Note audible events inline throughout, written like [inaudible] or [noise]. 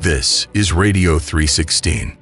This is Radio 316.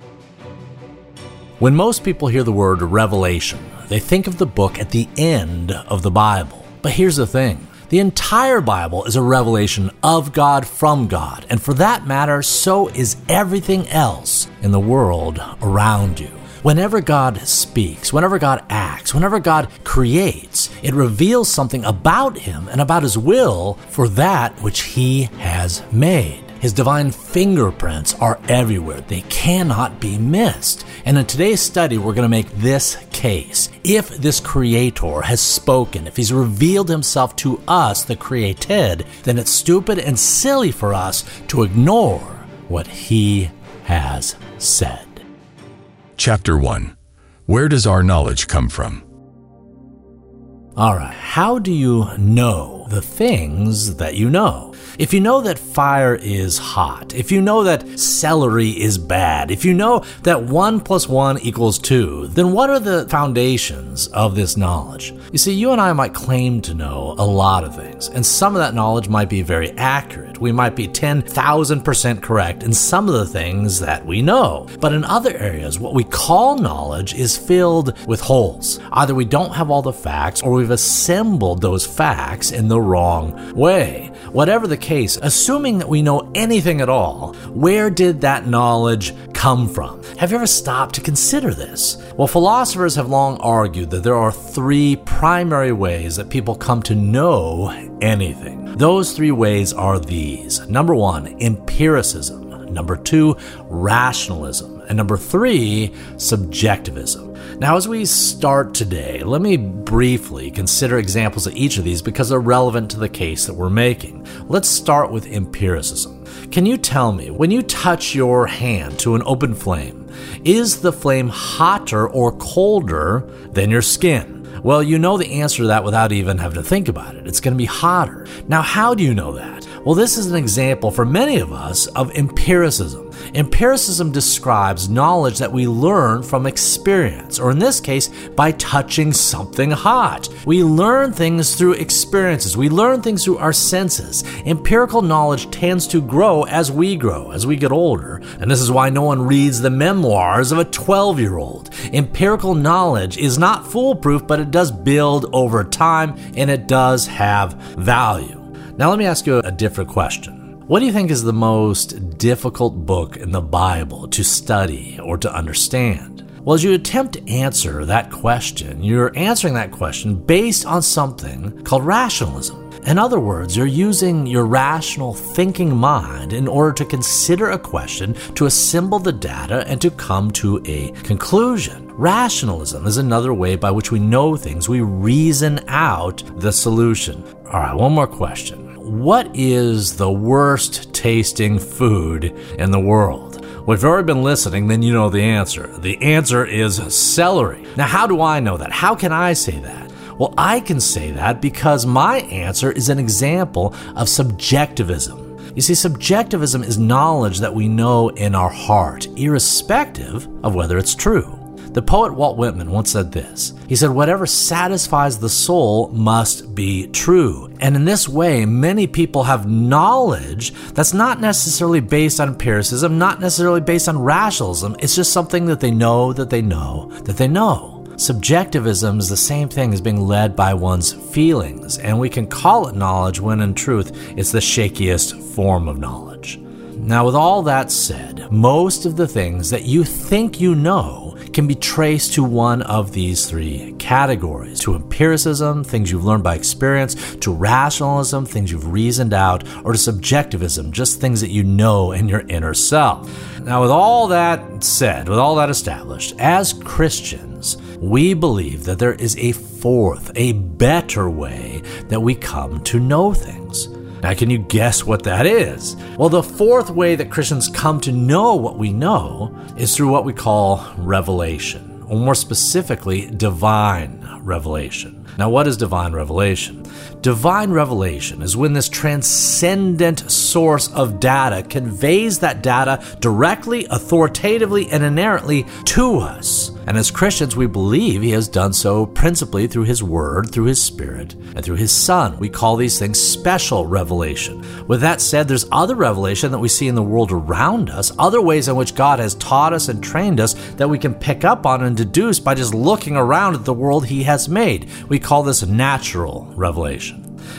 When most people hear the word revelation, they think of the book at the end of the Bible. But here's the thing the entire Bible is a revelation of God from God, and for that matter, so is everything else in the world around you. Whenever God speaks, whenever God acts, whenever God creates, it reveals something about Him and about His will for that which He has made. His divine fingerprints are everywhere. They cannot be missed. And in today's study, we're going to make this case. If this creator has spoken, if he's revealed himself to us, the created, then it's stupid and silly for us to ignore what he has said. Chapter 1 Where does our knowledge come from? All right, how do you know the things that you know? If you know that fire is hot, if you know that celery is bad, if you know that 1 plus 1 equals 2, then what are the foundations of this knowledge? You see, you and I might claim to know a lot of things, and some of that knowledge might be very accurate. We might be 10,000% correct in some of the things that we know. But in other areas, what we call knowledge is filled with holes. Either we don't have all the facts or we've assembled those facts in the wrong way. Whatever the case, assuming that we know anything at all, where did that knowledge come from? Have you ever stopped to consider this? Well, philosophers have long argued that there are three primary ways that people come to know anything. Those three ways are these number one, empiricism, number two, rationalism, and number three, subjectivism. Now, as we start today, let me briefly consider examples of each of these because they're relevant to the case that we're making. Let's start with empiricism. Can you tell me, when you touch your hand to an open flame, is the flame hotter or colder than your skin? Well, you know the answer to that without even having to think about it. It's going to be hotter. Now, how do you know that? Well, this is an example for many of us of empiricism. Empiricism describes knowledge that we learn from experience, or in this case, by touching something hot. We learn things through experiences, we learn things through our senses. Empirical knowledge tends to grow as we grow, as we get older, and this is why no one reads the memoirs of a 12 year old. Empirical knowledge is not foolproof, but it does build over time and it does have value. Now, let me ask you a different question. What do you think is the most difficult book in the Bible to study or to understand? Well, as you attempt to answer that question, you're answering that question based on something called rationalism. In other words, you're using your rational thinking mind in order to consider a question, to assemble the data, and to come to a conclusion. Rationalism is another way by which we know things. We reason out the solution. All right, one more question. What is the worst tasting food in the world? Well, if you've already been listening, then you know the answer. The answer is celery. Now, how do I know that? How can I say that? Well, I can say that because my answer is an example of subjectivism. You see, subjectivism is knowledge that we know in our heart, irrespective of whether it's true. The poet Walt Whitman once said this. He said, Whatever satisfies the soul must be true. And in this way, many people have knowledge that's not necessarily based on empiricism, not necessarily based on rationalism. It's just something that they know, that they know, that they know. Subjectivism is the same thing as being led by one's feelings, and we can call it knowledge when in truth it's the shakiest form of knowledge. Now, with all that said, most of the things that you think you know can be traced to one of these three categories to empiricism, things you've learned by experience, to rationalism, things you've reasoned out, or to subjectivism, just things that you know in your inner self. Now, with all that said, with all that established, as Christians, we believe that there is a fourth, a better way that we come to know things. Now, can you guess what that is? Well, the fourth way that Christians come to know what we know is through what we call revelation, or more specifically, divine revelation. Now, what is divine revelation? Divine revelation is when this transcendent source of data conveys that data directly, authoritatively, and inerrantly to us. And as Christians, we believe he has done so principally through his word, through his spirit, and through his son. We call these things special revelation. With that said, there's other revelation that we see in the world around us, other ways in which God has taught us and trained us that we can pick up on and deduce by just looking around at the world he has made. We call this natural revelation.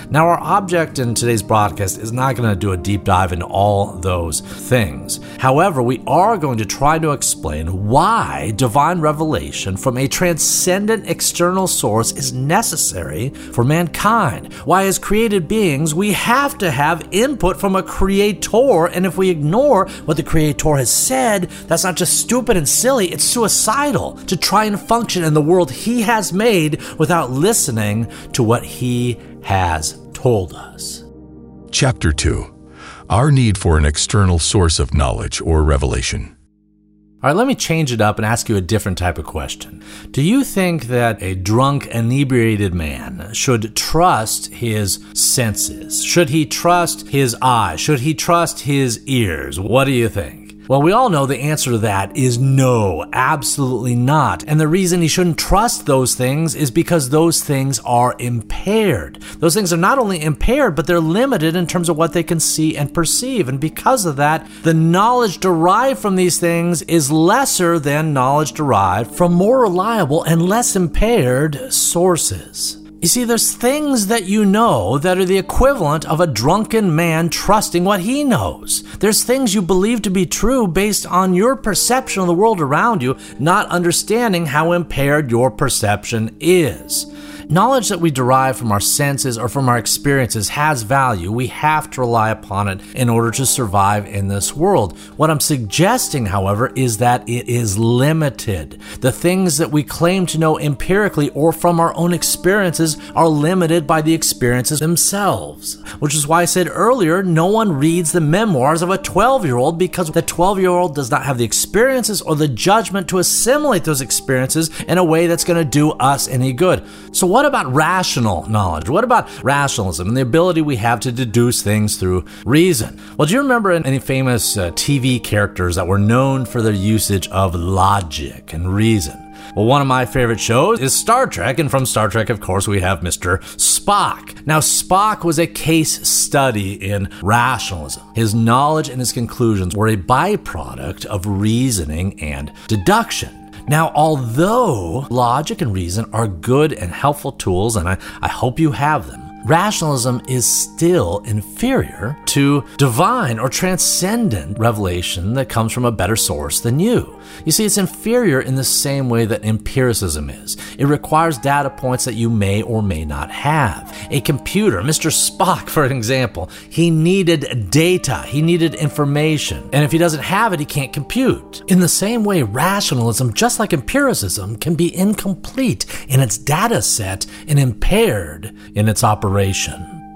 Now, our object in today's broadcast is not going to do a deep dive into all those things. However, we are going to try to explain why divine revelation from a transcendent external source is necessary for mankind. Why, as created beings, we have to have input from a creator, and if we ignore what the creator has said, that's not just stupid and silly, it's suicidal to try and function in the world he has made without listening to what he has told us. Chapter 2 Our Need for an External Source of Knowledge or Revelation. All right, let me change it up and ask you a different type of question. Do you think that a drunk, inebriated man should trust his senses? Should he trust his eyes? Should he trust his ears? What do you think? Well, we all know the answer to that is no, absolutely not. And the reason he shouldn't trust those things is because those things are impaired. Those things are not only impaired, but they're limited in terms of what they can see and perceive. And because of that, the knowledge derived from these things is lesser than knowledge derived from more reliable and less impaired sources. You see, there's things that you know that are the equivalent of a drunken man trusting what he knows. There's things you believe to be true based on your perception of the world around you, not understanding how impaired your perception is. Knowledge that we derive from our senses or from our experiences has value. We have to rely upon it in order to survive in this world. What I'm suggesting, however, is that it is limited. The things that we claim to know empirically or from our own experiences are limited by the experiences themselves. Which is why I said earlier no one reads the memoirs of a 12 year old because the 12 year old does not have the experiences or the judgment to assimilate those experiences in a way that's going to do us any good. So, what what about rational knowledge? What about rationalism and the ability we have to deduce things through reason? Well, do you remember any famous uh, TV characters that were known for their usage of logic and reason? Well, one of my favorite shows is Star Trek, and from Star Trek, of course, we have Mr. Spock. Now, Spock was a case study in rationalism. His knowledge and his conclusions were a byproduct of reasoning and deduction. Now, although logic and reason are good and helpful tools, and I, I hope you have them, rationalism is still inferior to divine or transcendent revelation that comes from a better source than you. You see, it's inferior in the same way that empiricism is. It requires data points that you may or may not have. A computer, Mr. Spock, for example, he needed data, he needed information, and if he doesn't have it, he can't compute. In the same way, rationalism, just like empiricism, can be incomplete in its data set and impaired in its operation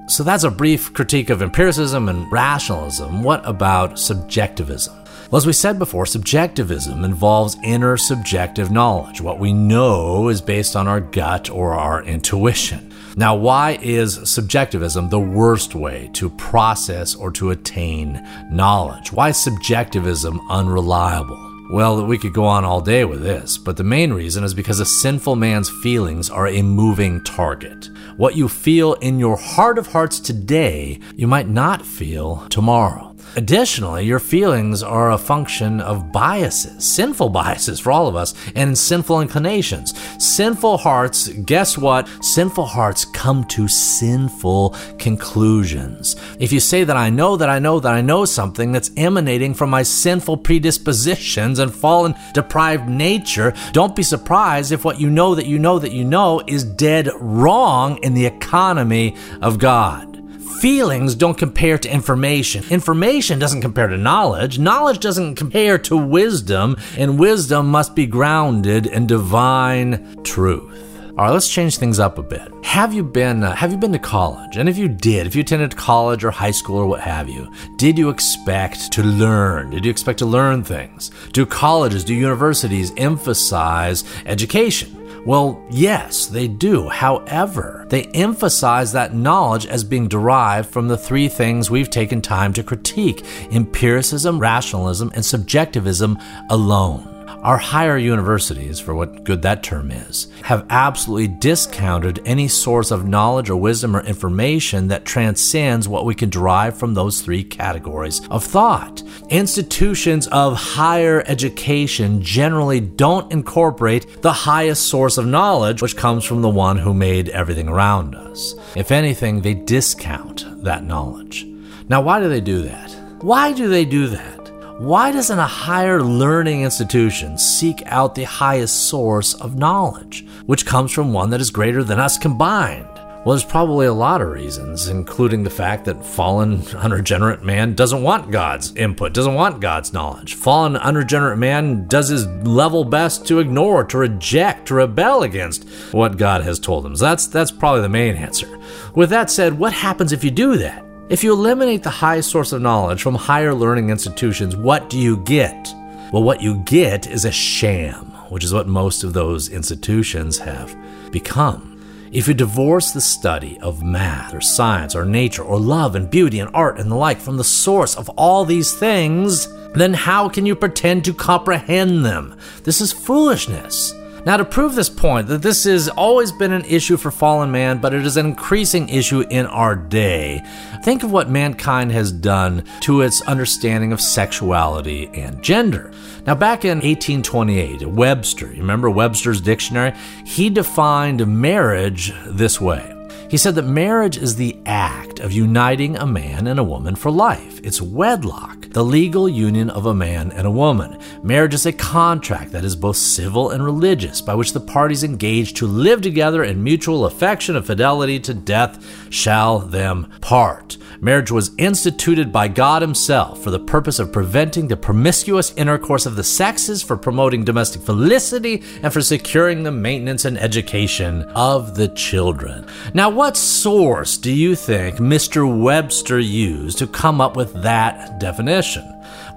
So that's a brief critique of empiricism and rationalism. What about subjectivism? Well, as we said before, subjectivism involves inner subjective knowledge. What we know is based on our gut or our intuition. Now, why is subjectivism the worst way to process or to attain knowledge? Why is subjectivism unreliable? Well, we could go on all day with this, but the main reason is because a sinful man's feelings are a moving target. What you feel in your heart of hearts today, you might not feel tomorrow. Additionally, your feelings are a function of biases, sinful biases for all of us, and sinful inclinations. Sinful hearts, guess what? Sinful hearts come to sinful conclusions. If you say that I know that I know that I know something that's emanating from my sinful predispositions and fallen deprived nature, don't be surprised if what you know that you know that you know is dead wrong in the economy of God feelings don't compare to information. Information doesn't compare to knowledge. Knowledge doesn't compare to wisdom, and wisdom must be grounded in divine truth. All right, let's change things up a bit. Have you been uh, have you been to college? And if you did, if you attended college or high school or what have you, did you expect to learn? Did you expect to learn things? Do colleges, do universities emphasize education? Well, yes, they do. However, they emphasize that knowledge as being derived from the three things we've taken time to critique empiricism, rationalism, and subjectivism alone. Our higher universities, for what good that term is, have absolutely discounted any source of knowledge or wisdom or information that transcends what we can derive from those three categories of thought. Institutions of higher education generally don't incorporate the highest source of knowledge, which comes from the one who made everything around us. If anything, they discount that knowledge. Now, why do they do that? Why do they do that? Why doesn't a higher learning institution seek out the highest source of knowledge, which comes from one that is greater than us combined? Well, there's probably a lot of reasons, including the fact that fallen, [laughs] unregenerate man doesn't want God's input, doesn't want God's knowledge. Fallen, unregenerate man does his level best to ignore, to reject, to rebel against what God has told him. So that's, that's probably the main answer. With that said, what happens if you do that? If you eliminate the high source of knowledge from higher learning institutions, what do you get? Well, what you get is a sham, which is what most of those institutions have become. If you divorce the study of math or science or nature or love and beauty and art and the like from the source of all these things, then how can you pretend to comprehend them? This is foolishness. Now, to prove this point, that this has always been an issue for fallen man, but it is an increasing issue in our day, think of what mankind has done to its understanding of sexuality and gender. Now, back in 1828, Webster, you remember Webster's dictionary? He defined marriage this way he said that marriage is the act of uniting a man and a woman for life. It's wedlock, the legal union of a man and a woman. Marriage is a contract that is both civil and religious, by which the parties engage to live together in mutual affection and fidelity to death shall them part. Marriage was instituted by God Himself for the purpose of preventing the promiscuous intercourse of the sexes, for promoting domestic felicity, and for securing the maintenance and education of the children. Now, what source do you think Mr. Webster used to come up with that definition?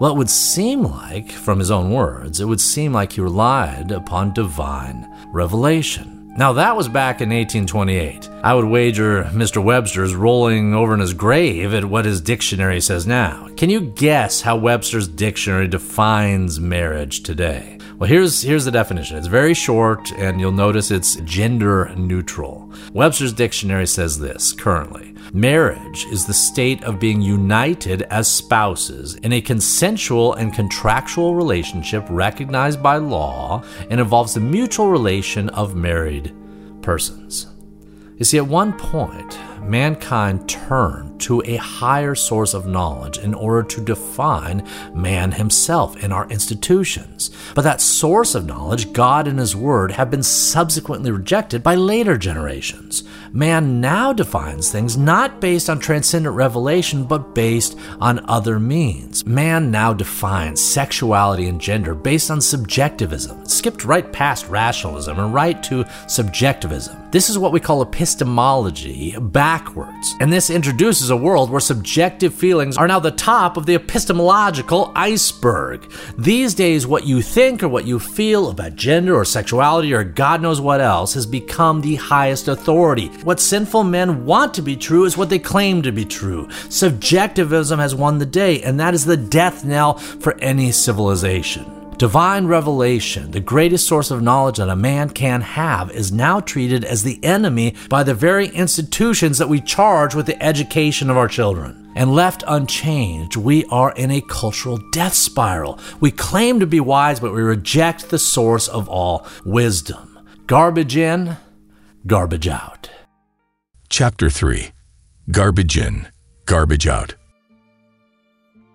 Well, it would seem like, from his own words, it would seem like he relied upon divine revelation. Now, that was back in 1828. I would wager Mr. Webster's rolling over in his grave at what his dictionary says now. Can you guess how Webster's dictionary defines marriage today? Well, here's, here's the definition. It's very short, and you'll notice it's gender neutral. Webster's dictionary says this currently Marriage is the state of being united as spouses in a consensual and contractual relationship recognized by law and involves the mutual relation of married persons. You see, at one point, mankind turned to a higher source of knowledge in order to define man himself in our institutions. But that source of knowledge, God and His Word, have been subsequently rejected by later generations. Man now defines things not based on transcendent revelation, but based on other means. Man now defines sexuality and gender based on subjectivism, skipped right past rationalism and right to subjectivism. This is what we call epistemology backwards. And this introduces a world where subjective feelings are now the top of the epistemological iceberg. These days, what you think or what you feel about gender or sexuality or God knows what else has become the highest authority. What sinful men want to be true is what they claim to be true. Subjectivism has won the day, and that is the death knell for any civilization. Divine revelation, the greatest source of knowledge that a man can have, is now treated as the enemy by the very institutions that we charge with the education of our children. And left unchanged, we are in a cultural death spiral. We claim to be wise, but we reject the source of all wisdom. Garbage in, garbage out. Chapter 3 Garbage in, Garbage out.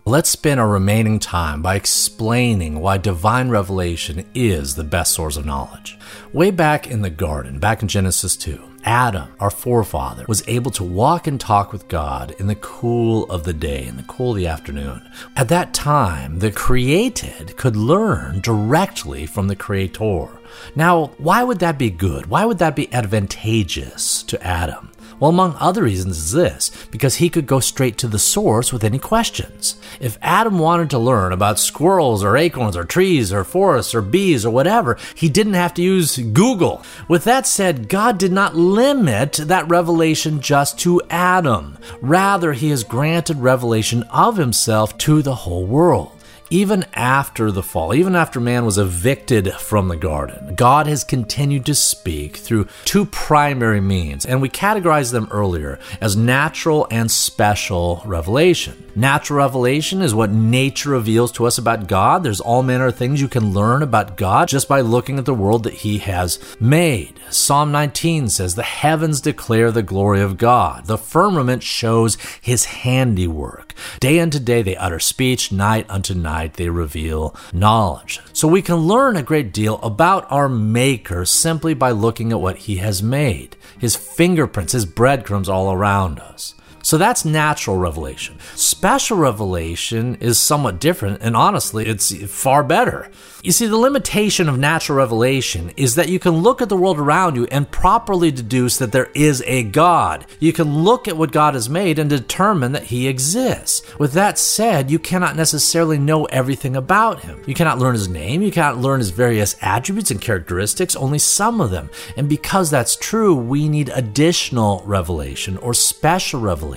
Let's spend our remaining time by explaining why divine revelation is the best source of knowledge. Way back in the garden, back in Genesis 2, Adam, our forefather, was able to walk and talk with God in the cool of the day, in the cool of the afternoon. At that time, the created could learn directly from the Creator. Now, why would that be good? Why would that be advantageous to Adam? Well, among other reasons, is this because he could go straight to the source with any questions. If Adam wanted to learn about squirrels or acorns or trees or forests or bees or whatever, he didn't have to use Google. With that said, God did not limit that revelation just to Adam. Rather, he has granted revelation of himself to the whole world even after the fall, even after man was evicted from the garden, God has continued to speak through two primary means, and we categorized them earlier as natural and special revelation. Natural revelation is what nature reveals to us about God. There's all manner of things you can learn about God just by looking at the world that He has made. Psalm 19 says, The heavens declare the glory of God, the firmament shows His handiwork. Day unto day they utter speech, night unto night they reveal knowledge. So we can learn a great deal about our Maker simply by looking at what He has made, His fingerprints, His breadcrumbs all around us. So that's natural revelation. Special revelation is somewhat different, and honestly, it's far better. You see, the limitation of natural revelation is that you can look at the world around you and properly deduce that there is a God. You can look at what God has made and determine that He exists. With that said, you cannot necessarily know everything about Him. You cannot learn His name, you cannot learn His various attributes and characteristics, only some of them. And because that's true, we need additional revelation or special revelation,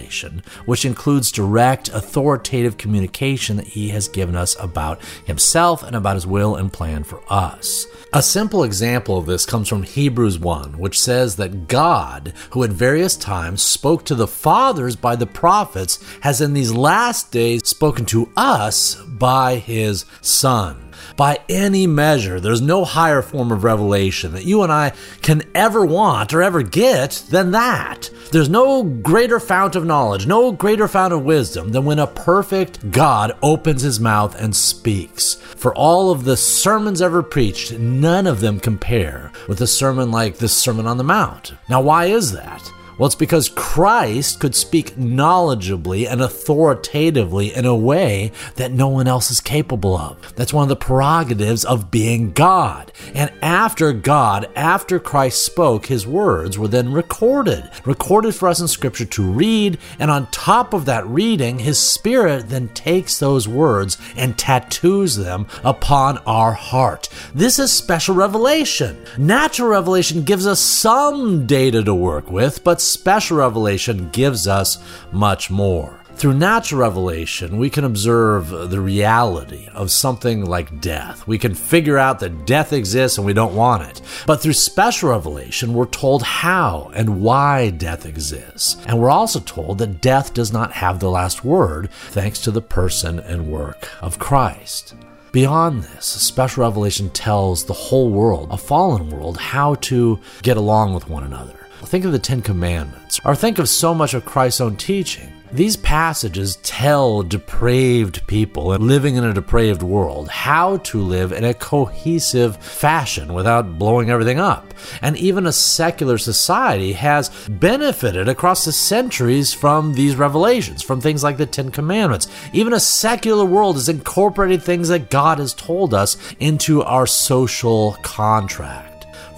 which includes direct, authoritative communication that He has given us about Himself and about His will and plan for us. A simple example of this comes from Hebrews 1, which says that God, who at various times spoke to the fathers by the prophets, has in these last days spoken to us by his Son. By any measure, there's no higher form of revelation that you and I can ever want or ever get than that. There's no greater fount of knowledge, no greater fount of wisdom than when a perfect God opens his mouth and speaks. For all of the sermons ever preached, none of them compare with a sermon like this Sermon on the Mount. Now, why is that? Well, it's because Christ could speak knowledgeably and authoritatively in a way that no one else is capable of. That's one of the prerogatives of being God. And after God, after Christ spoke, his words were then recorded, recorded for us in Scripture to read. And on top of that reading, his Spirit then takes those words and tattoos them upon our heart. This is special revelation. Natural revelation gives us some data to work with, but special revelation gives us much more. Through natural revelation, we can observe the reality of something like death. We can figure out that death exists and we don't want it. But through special revelation, we're told how and why death exists. And we're also told that death does not have the last word thanks to the person and work of Christ. Beyond this, special revelation tells the whole world, a fallen world, how to get along with one another Think of the Ten Commandments, or think of so much of Christ's own teaching. These passages tell depraved people living in a depraved world how to live in a cohesive fashion without blowing everything up. And even a secular society has benefited across the centuries from these revelations, from things like the Ten Commandments. Even a secular world has incorporated things that God has told us into our social contract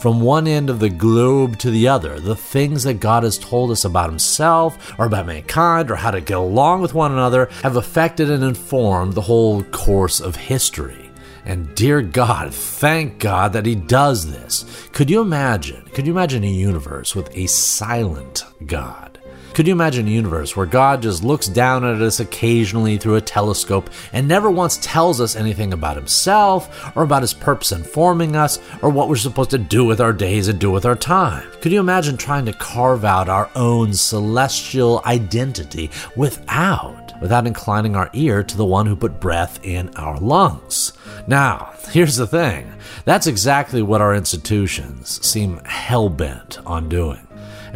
from one end of the globe to the other, the things that God has told us about Himself or about mankind or how to get along with one another have affected and informed the whole course of history. And dear God, thank God that He does this. Could you imagine? Could you imagine a universe with a silent God? Could you imagine a universe where God just looks down at us occasionally through a telescope and never once tells us anything about himself or about his purpose in forming us or what we're supposed to do with our days and do with our time? Could you imagine trying to carve out our own celestial identity without without inclining our ear to the one who put breath in our lungs? Now, [laughs] here's the thing. That's exactly what our institutions seem hell bent on doing.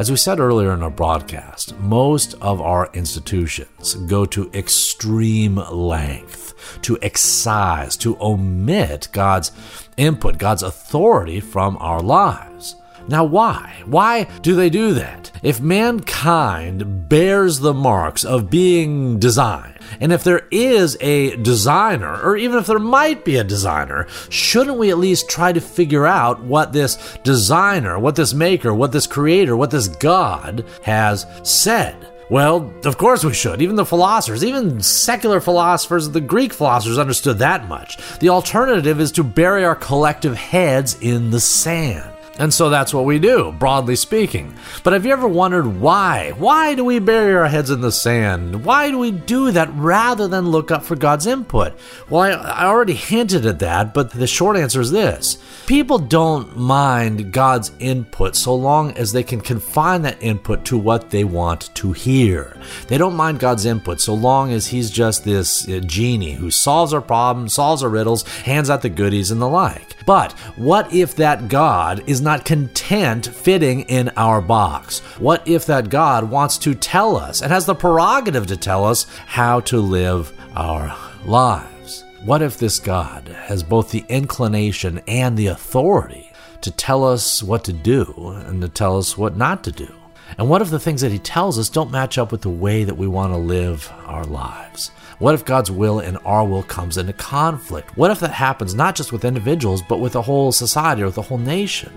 As we said earlier in our broadcast, most of our institutions go to extreme length to excise, to omit God's input, God's authority from our lives. Now, why? Why do they do if mankind bears the marks of being designed, and if there is a designer, or even if there might be a designer, shouldn't we at least try to figure out what this designer, what this maker, what this creator, what this God has said? Well, of course we should. Even the philosophers, even secular philosophers, the Greek philosophers understood that much. The alternative is to bury our collective heads in the sand. And so that's what we do, broadly speaking. But have you ever wondered why? Why do we bury our heads in the sand? Why do we do that rather than look up for God's input? Well, I, I already hinted at that, but the short answer is this people don't mind God's input so long as they can confine that input to what they want to hear. They don't mind God's input so long as He's just this uh, genie who solves our problems, solves our riddles, hands out the goodies, and the like. But what if that God is not content fitting in our box? What if that God wants to tell us and has the prerogative to tell us how to live our lives? What if this God has both the inclination and the authority to tell us what to do and to tell us what not to do? And what if the things that he tells us don't match up with the way that we want to live our lives? What if God's will and our will comes into conflict? What if that happens not just with individuals, but with a whole society or with a whole nation?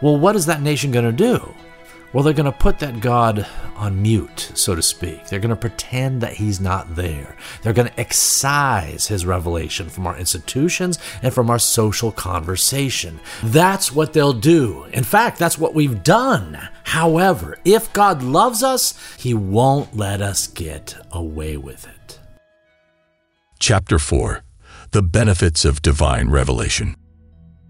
Well, what is that nation going to do? Well, they're going to put that God on mute, so to speak. They're going to pretend that He's not there. They're going to excise His revelation from our institutions and from our social conversation. That's what they'll do. In fact, that's what we've done. However, if God loves us, He won't let us get away with it. Chapter 4 The Benefits of Divine Revelation.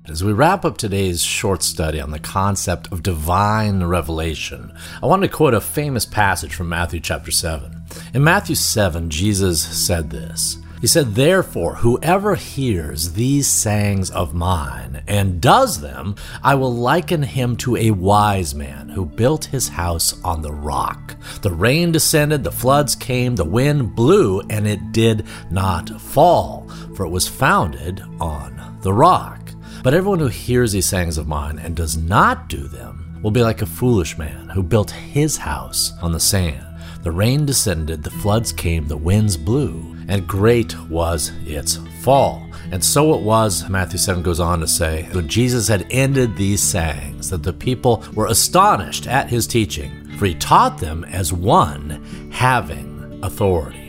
As we wrap up today's short study on the concept of divine revelation, I want to quote a famous passage from Matthew chapter 7. In Matthew 7, Jesus said this. He said, Therefore, whoever hears these sayings of mine and does them, I will liken him to a wise man who built his house on the rock. The rain descended, the floods came, the wind blew, and it did not fall, for it was founded on the rock. But everyone who hears these sayings of mine and does not do them will be like a foolish man who built his house on the sand. The rain descended, the floods came, the winds blew, and great was its fall. And so it was, Matthew 7 goes on to say, when Jesus had ended these sayings, that the people were astonished at his teaching, for he taught them as one having authority.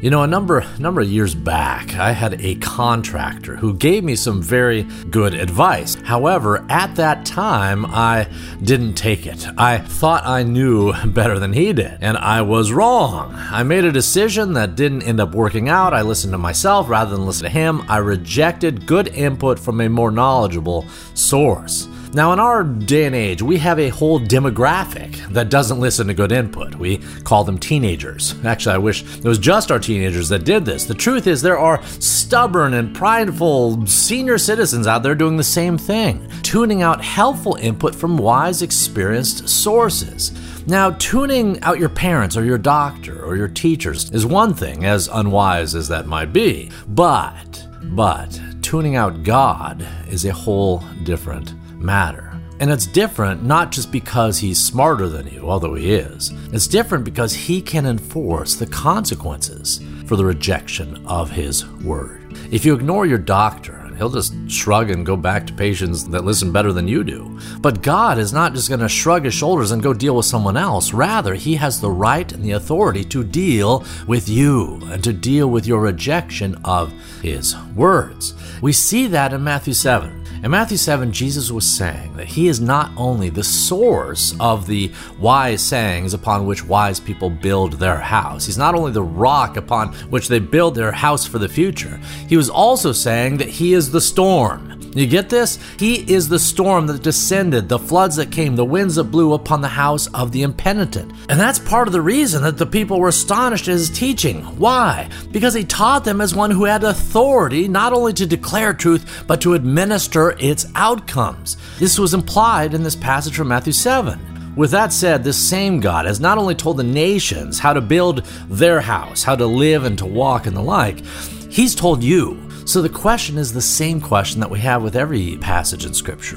You know, a number number of years back, I had a contractor who gave me some very good advice. However, at that time, I didn't take it. I thought I knew [laughs] better than he did, and I was wrong. I made a decision that didn't end up working out. I listened to myself rather than listen to him. I rejected good input from a more knowledgeable source. Now, in our day and age, we have a whole demographic that doesn't listen to good input. We call them teenagers. Actually, I wish it was just our teenagers that did this. The truth is, there are stubborn and prideful senior citizens out there doing the same thing, tuning out helpful input from wise, experienced sources. Now, tuning out your parents or your doctor or your teachers is one thing, as unwise as that might be. But, but, tuning out God is a whole different matter. And it's different not just because he's smarter than you, although he is. It's different because he can enforce the consequences for the rejection of his word. If you ignore your doctor, he'll just shrug and go back to patients that listen better than you do. But God is not just going to shrug his shoulders and go deal with someone else. Rather, he has the right and the authority to deal with you and to deal with your rejection of his words. We see that in Matthew 7. In Matthew 7, Jesus was saying that he is not only the source of the wise sayings upon which wise people build their house, he's not only the rock upon which they build their house for the future, he was also saying that he is the storm. You get this? He is the storm that descended, the floods that came, the winds that blew upon the house of the impenitent. And that's part of the reason that the people were astonished at his teaching. Why? Because he taught them as one who had authority not only to declare truth, but to administer its outcomes. This was implied in this passage from Matthew 7. With that said, this same God has not only told the nations how to build their house, how to live and to walk and the like, He's told you so the question is the same question that we have with every passage in Scripture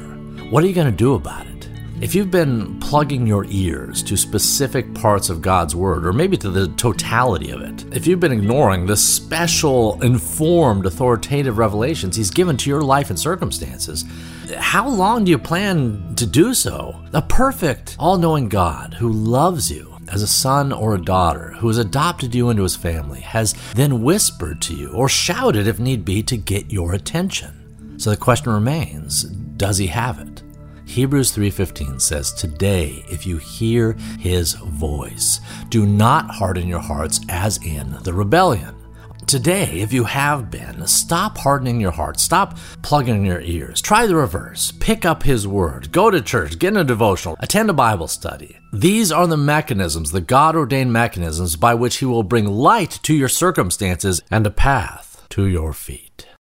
What are you going to do about it? If you've been plugging your ears to specific parts of God's Word, or maybe to the totality of it, if you've been ignoring the special, informed, authoritative revelations He's given to your life and circumstances, how long do you plan to do so? A perfect, all knowing God who loves you as a son or a daughter, who has adopted you into his family, has then whispered to you or shouted if need be to get your attention. So the question remains does he have it? Hebrews 3:15 says, "Today if you hear his voice, do not harden your hearts as in the rebellion." Today, if you have been, stop hardening your heart. Stop plugging your ears. Try the reverse. Pick up His Word. Go to church. Get in a devotional. Attend a Bible study. These are the mechanisms, the God ordained mechanisms by which He will bring light to your circumstances and a path to your feet.